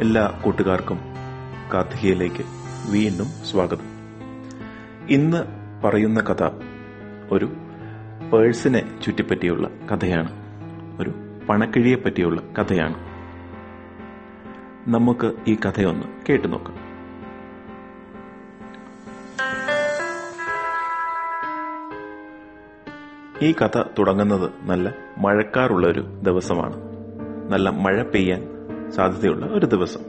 എല്ലാ കൂട്ടുകാർക്കും കാർത്തികയിലേക്ക് വീണ്ടും സ്വാഗതം. ഇന്ന് പറയുന്ന കഥ ഒരു പേഴ്സിനെ ചുറ്റിപ്പറ്റിയുള്ള കഥയാണ്. ഒരു പണക്കിഴിയെ പറ്റിയുള്ള കഥയാണ്. നമുക്ക് ഈ കഥയൊന്ന് കേട്ടു നോക്കാം. ഈ കഥ തുടങ്ങുന്നത് നല്ല മഴക്കാറുള്ള ഒരു ദിവസമാണ്. നല്ല മഴ പെയ്യാൻ സാധ്യതയുള്ള ഒരു ദിവസം.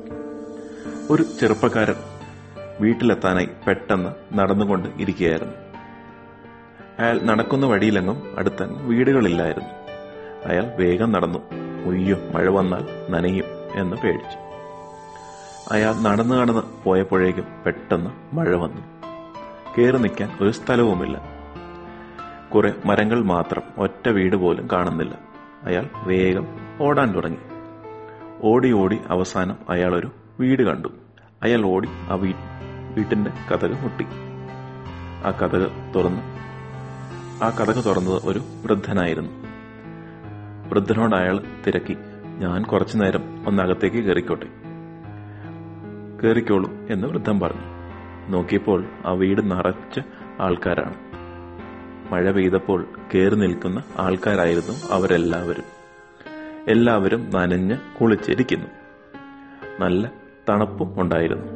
ഒരു ചെറുപ്പക്കാരൻ വീട്ടിലെത്താനായി പെട്ടെന്ന് നടന്നുകൊണ്ട് ഇരിക്കുകയായിരുന്നു. അയാൾ നടക്കുന്ന വഴിയിലെങ്ങും അടുത്തെങ്ങും വീടുകളില്ലായിരുന്നു. അയാൾ വേഗം നടന്നു. ഉയ്യോ മഴ വന്നാൽ നനയും എന്ന് പേടിച്ചു. അയാൾ നടന്നു നടന്ന് പോയപ്പോഴേക്കും പെട്ടെന്ന് മഴ വന്നു. കയറി നിൽക്കാൻ ഒരു സ്ഥലവുമില്ല. കുറെ മരങ്ങൾ മാത്രം ഒറ്റ വീട് പോലും കാണുന്നില്ല. അയാൾ വേഗം ഓടാൻ തുടങ്ങി. ഓടി ഓടി അവസാനം അയാൾ ഒരു വീട് കണ്ടു. അയാൾ ഓടി ആ വീ വീട്ടിന്റെ കഥക് മുട്ടി. ആ കഥക് തുറന്നു. ആ കഥക് തുറന്നത് ഒരു വൃദ്ധനായിരുന്നു. വൃദ്ധനോട് അയാൾ തിരക്കി ഞാൻ കുറച്ചു നേരം ഒന്നകത്തേക്ക് കയറിക്കോട്ടെ കയറിക്കോളൂ എന്ന് വൃദ്ധൻ പറഞ്ഞു. നോക്കിയപ്പോൾ ആ വീട് നിറച്ച ആൾക്കാരാണ്. മഴ പെയ്തപ്പോൾ കയറി നിൽക്കുന്ന ആൾക്കാരായിരുന്നു അവരെല്ലാവരും. എല്ലാവരും നനഞ്ഞ് കുളിച്ചിരിക്കുന്നു. നല്ല തണുപ്പും ഉണ്ടായിരുന്നു.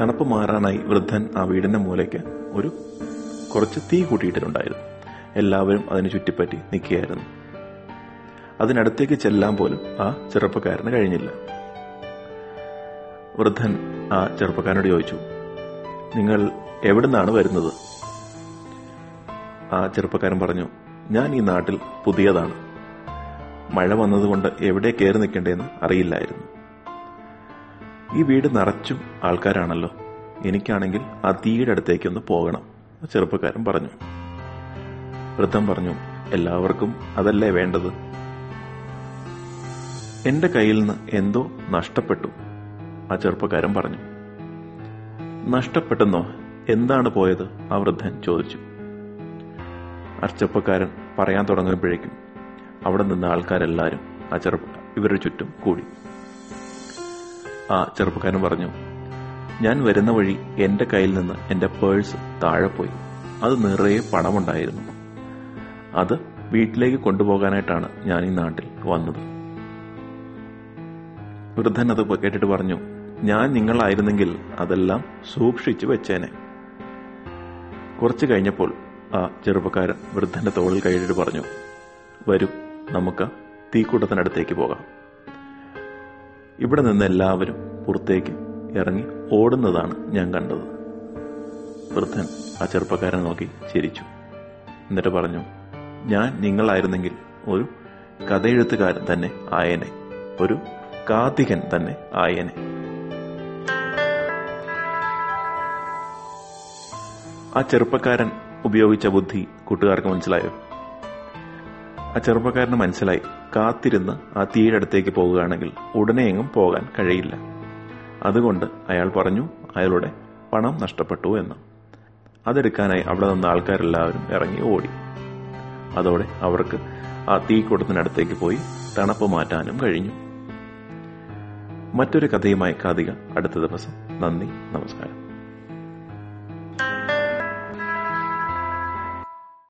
തണുപ്പ് മാറാനായി വൃദ്ധൻ ആ വീടിന്റെ മൂലയ്ക്ക് ഒരു കുറച്ച് തീ കൂട്ടിയിട്ടിട്ടുണ്ടായിരുന്നു. എല്ലാവരും അതിന് ചുറ്റിപ്പറ്റി നിൽക്കുകയായിരുന്നു. അതിനടുത്തേക്ക് ചെല്ലാൻ പോലും ആ ചെറുപ്പക്കാരന് കഴിഞ്ഞില്ല. വൃദ്ധൻ ആ ചെറുപ്പക്കാരനോട് ചോദിച്ചു നിങ്ങൾ എവിടുന്നാണ് വരുന്നത്? ആ ചെറുപ്പക്കാരൻ പറഞ്ഞു ഞാൻ ഈ നാട്ടിൽ പുതിയതാണ്. മഴ വന്നതുകൊണ്ട് എവിടെ കയറി നിൽക്കേണ്ടതെന്ന് അറിയില്ലായിരുന്നു. ഈ വീട് നിറച്ചും ആൾക്കാരാണല്ലോ. എനിക്കാണെങ്കിൽ ആ തീയുടെ അടുത്തേക്കൊന്ന് പോകണം ചെറുപ്പക്കാരൻ പറഞ്ഞു. വൃദ്ധം പറഞ്ഞു എല്ലാവർക്കും അതല്ലേ വേണ്ടത്? എന്റെ കയ്യിൽ നിന്ന് എന്തോ നഷ്ടപ്പെട്ടു ആ ചെറുപ്പക്കാരൻ പറഞ്ഞു. നഷ്ടപ്പെട്ടെന്നോ? എന്താണ് പോയത്? ആ വൃദ്ധൻ ചോദിച്ചു. ആ ചെറുപ്പക്കാരൻ പറയാൻ തുടങ്ങുമ്പോഴേക്കും അവിടെ നിന്ന ആൾക്കാരെല്ലാരും ആ ചെറുപ്പ ഇവരുടെ ചുറ്റും കൂടി. ആ ചെറുപ്പക്കാരൻ പറഞ്ഞു ഞാൻ വരുന്ന വഴി എന്റെ കയ്യിൽ നിന്ന് എന്റെ പേഴ്സ് താഴെ പോയി. അത് നിറയെ പണമുണ്ടായിരുന്നു. അത് വീട്ടിലേക്ക് കൊണ്ടുപോകാനായിട്ടാണ് ഞാൻ ഈ നാട്ടിൽ വന്നത്. വൃദ്ധൻ അത് കേട്ടിട്ട് പറഞ്ഞു ഞാൻ നിങ്ങളായിരുന്നെങ്കിൽ അതെല്ലാം സൂക്ഷിച്ചു വെച്ചേനെ. കുറച്ചു കഴിഞ്ഞപ്പോൾ ആ ചെറുപ്പക്കാരൻ വൃദ്ധന്റെ തോളിൽ കൈയിട്ട് പറഞ്ഞു വരൂ നമുക്ക് തീക്കൂട്ടത്തിനടുത്തേക്ക് പോകാം. ഇവിടെ നിന്ന് എല്ലാവരും പുറത്തേക്ക് ഇറങ്ങി ഓടുന്നതാണ് ഞാൻ കണ്ടത്. വൃദ്ധൻ ആ ചെറുപ്പക്കാരനെ നോക്കി ചിരിച്ചു. എന്നിട്ട് പറഞ്ഞു ഞാൻ നിങ്ങളായിരുന്നെങ്കിൽ ഒരു കഥയെഴുത്തുകാരൻ തന്നെ ആയനെ. ഒരു കാതികൻ തന്നെ ആയനെ. ആ ചെറുപ്പക്കാരൻ ഉപയോഗിച്ച ബുദ്ധി കൂട്ടുകാർക്ക് മനസ്സിലായോ? ആ ചെറുപ്പക്കാരന് മനസ്സിലായി. കാത്തിരുന്ന് ആ തീയുടെ അടുത്തേക്ക് പോകുകയാണെങ്കിൽ ഉടനെയെങ്ങും പോകാൻ കഴിയില്ല. അതുകൊണ്ട് അയാൾ പറഞ്ഞു അയാളുടെ പണം നഷ്ടപ്പെട്ടു എന്ന്. അതെടുക്കാനായി അവിടെ നിന്ന് ആൾക്കാരെല്ലാവരും ഇറങ്ങി ഓടി. അതോടെ അവർക്ക് ആ തീക്കൂട്ടത്തിനടുത്തേക്ക് പോയി തണുപ്പ് മാറ്റാനും കഴിഞ്ഞു. മറ്റൊരു കഥയുമായി കാതിക അടുത്ത ദിവസം. നന്ദി നമസ്കാരം.